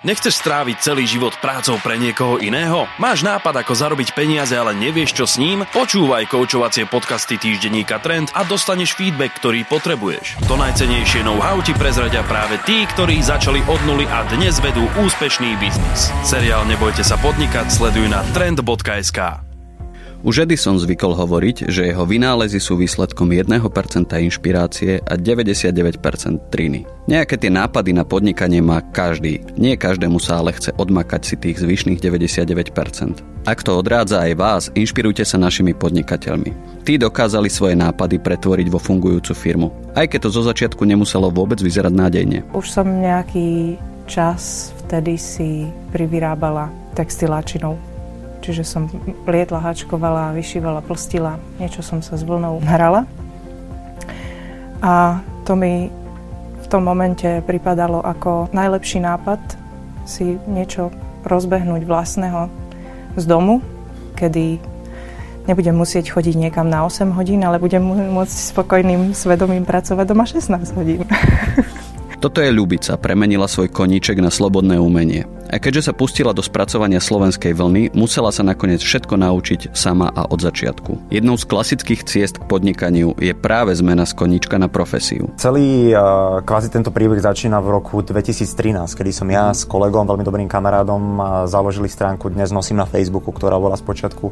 Nechceš stráviť celý život prácou pre niekoho iného? Máš nápad, ako zarobiť peniaze, ale nevieš, čo s ním? Počúvaj koučovacie podcasty týždenníka Trend a dostaneš feedback, ktorý potrebuješ. To najcenejšie know-how ti prezradia práve tí, ktorí začali od nuly a dnes vedú úspešný biznis. Seriál Nebojte sa podnikať sleduj na trend.sk. Už Edison zvykol hovoriť, že jeho vynálezy sú výsledkom 1% inšpirácie a 99% triny. Nejaké tie nápady na podnikanie má každý, nie každému sa ale chce odmakať si tých zvyšných 99%. Ak to odrádza aj vás, inšpirujte sa našimi podnikateľmi. Tí dokázali svoje nápady pretvoriť vo fungujúcu firmu, aj keď to zo začiatku nemuselo vôbec vyzerať nádejne. Už som nejaký čas vtedy si privyrábala textiláčinou Čiže som plietla, hačkovala, vyšívala, plstila, niečo som sa s vlnou hrala. A to mi v tom momente pripadalo ako najlepší nápad si niečo rozbehnúť vlastného z domu, kedy nebudem musieť chodiť niekam na 8 hodín, ale budem môcť spokojným svedomím pracovať doma 16 hodín. Toto je Ľubica, premenila svoj koníček na slobodné umenie. A keďže sa pustila do spracovania slovenskej vlny, musela sa nakoniec všetko naučiť sama a od začiatku. Jednou z klasických ciest k podnikaniu je práve zmena z koníčka na profesiu. Celý uh, kvázi tento príbeh začína v roku 2013, kedy som ja s kolegom, veľmi dobrým kamarádom, založili stránku Dnes nosím na Facebooku, ktorá bola spočiatku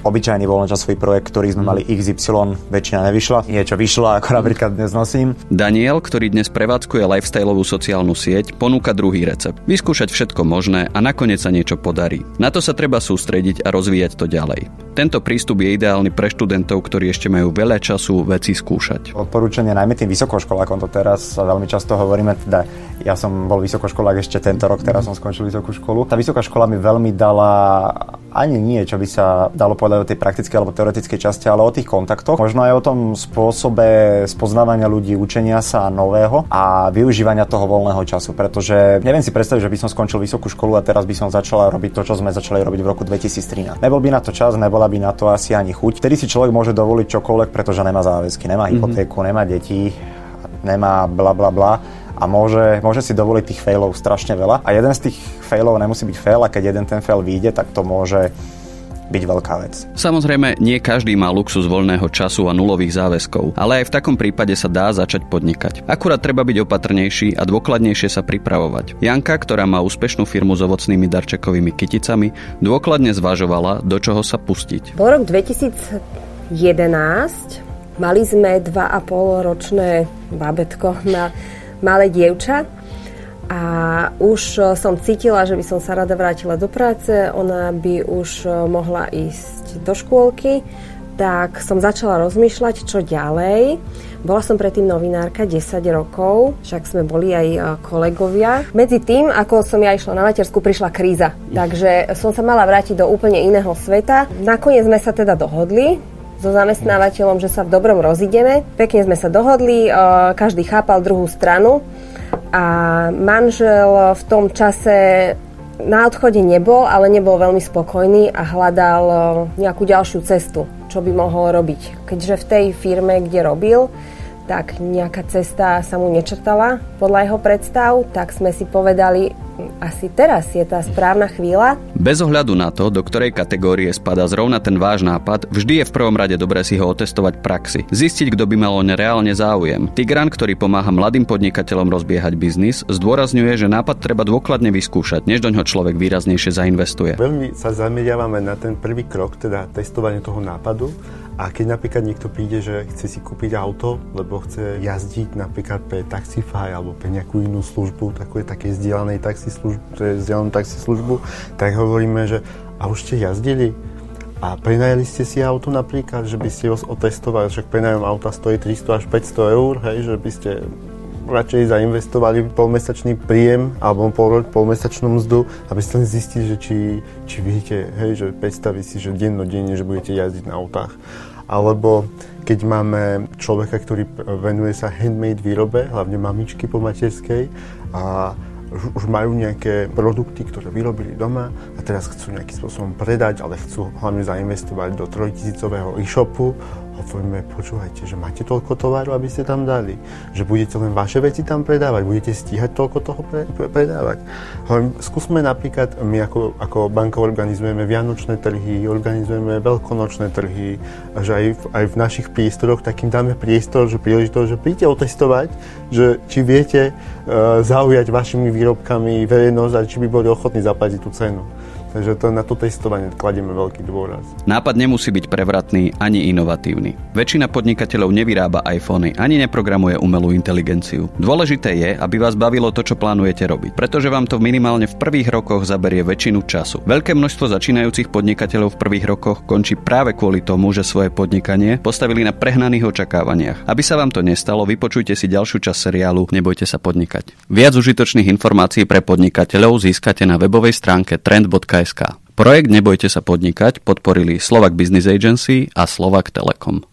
obyčajný voľnočasový projekt, ktorý sme mali XY, väčšina nevyšla. Niečo vyšlo, ako napríklad dnes nosím. Daniel, ktorý dnes prevádzkuje lifestyleovú sociálnu sieť, ponúka druhý recept. Vyskúšať všetko možné a nakoniec sa niečo podarí. Na to sa treba sústrediť a rozvíjať to ďalej. Tento prístup je ideálny pre študentov, ktorí ešte majú veľa času veci skúšať. Odporúčanie najmä tým vysokoškolákom, to teraz veľmi často hovoríme, teda ja som bol vysokoškolák ešte tento rok, teraz som skončil vysokú školu. Tá vysoká škola mi veľmi dala ani nie, čo by sa dalo povedať o tej praktickej alebo teoretickej časti, ale o tých kontaktoch. Možno aj o tom spôsobe spoznávania ľudí, učenia sa nového a využívania toho voľného času, pretože neviem si predstaviť, že by som skončil vysokú školu a teraz by som začala robiť to, čo sme začali robiť v roku 2013. Nebol by na to čas, nebola by na to asi ani chuť. Vtedy si človek môže dovoliť čokoľvek, pretože nemá záväzky, nemá mhm. hypotéku, mm-hmm. nemá deti, nemá bla bla bla a môže, môže si dovoliť tých failov strašne veľa. A jeden z tých failov nemusí byť fail a keď jeden ten fail vyjde, tak to môže byť veľká vec. Samozrejme, nie každý má luxus voľného času a nulových záväzkov, ale aj v takom prípade sa dá začať podnikať. Akurát treba byť opatrnejší a dôkladnejšie sa pripravovať. Janka, ktorá má úspešnú firmu s ovocnými darčekovými kyticami, dôkladne zvažovala, do čoho sa pustiť. Po rok 2011 mali sme 2,5 ročné babetko na malé dievča a už e, som cítila, že by som sa rada vrátila do práce, ona by už e, mohla ísť do škôlky, tak som začala rozmýšľať, čo ďalej. Bola som predtým novinárka 10 rokov, však sme boli aj e, kolegovia. Medzi tým, ako som ja išla na matersku, prišla kríza. Takže som sa mala vrátiť do úplne iného sveta. Nakoniec sme sa teda dohodli, so zamestnávateľom, že sa v dobrom rozideme. Pekne sme sa dohodli, každý chápal druhú stranu a manžel v tom čase na odchode nebol, ale nebol veľmi spokojný a hľadal nejakú ďalšiu cestu, čo by mohol robiť. Keďže v tej firme, kde robil, tak nejaká cesta sa mu nečrtala podľa jeho predstav, tak sme si povedali, asi teraz je tá správna chvíľa. Bez ohľadu na to, do ktorej kategórie spada zrovna ten váš nápad, vždy je v prvom rade dobré si ho otestovať v praxi. Zistiť, kto by mal o ne reálne záujem. Tigran, ktorý pomáha mladým podnikateľom rozbiehať biznis, zdôrazňuje, že nápad treba dôkladne vyskúšať, než do ňoho človek výraznejšie zainvestuje. Veľmi sa zameriavame na ten prvý krok, teda testovanie toho nápadu a keď napríklad niekto príde, že chce si kúpiť auto, lebo chce jazdiť napríklad pre Taxify alebo pre nejakú inú službu, takú také vzdielanej taxi službu, taxi službu, tak hovoríme, že a už ste jazdili? A prenajali ste si auto napríklad, že by ste ho otestovali, však prenajom auta stojí 300 až 500 eur, hej, že by ste radšej zainvestovali polmesačný príjem alebo pol, polmesačnú mzdu, aby ste len zistili, že či, či viete, hej, že predstaviť si, že dennodenne, že budete jazdiť na autách. Alebo keď máme človeka, ktorý venuje sa handmade výrobe, hlavne mamičky po materskej a už majú nejaké produkty, ktoré vyrobili doma a teraz chcú nejakým spôsobom predať, ale chcú hlavne zainvestovať do trojtisícového e-shopu, hovoríme, počúvajte, že máte toľko tovaru, aby ste tam dali, že budete len vaše veci tam predávať, budete stíhať toľko toho pre, pre, predávať. Hovorím, skúsme napríklad, my ako, ako banka organizujeme vianočné trhy, organizujeme veľkonočné trhy, že aj v, aj v našich priestoroch takým dáme priestor, že príležitosť, že príďte otestovať, že či viete uh, zaujať vašimi výrobkami verejnosť a či by boli ochotní zaplatiť tú cenu. Takže to, na to testovanie kladieme veľký dôraz. Nápad nemusí byť prevratný ani inovatívny. Väčšina podnikateľov nevyrába iPhony ani neprogramuje umelú inteligenciu. Dôležité je, aby vás bavilo to, čo plánujete robiť, pretože vám to minimálne v prvých rokoch zaberie väčšinu času. Veľké množstvo začínajúcich podnikateľov v prvých rokoch končí práve kvôli tomu, že svoje podnikanie postavili na prehnaných očakávaniach. Aby sa vám to nestalo, vypočujte si ďalšiu časť seriálu Nebojte sa podnikať. Viac užitočných informácií pre podnikateľov získate na webovej stránke trend.com Projekt Nebojte sa podnikať podporili Slovak Business Agency a Slovak Telekom.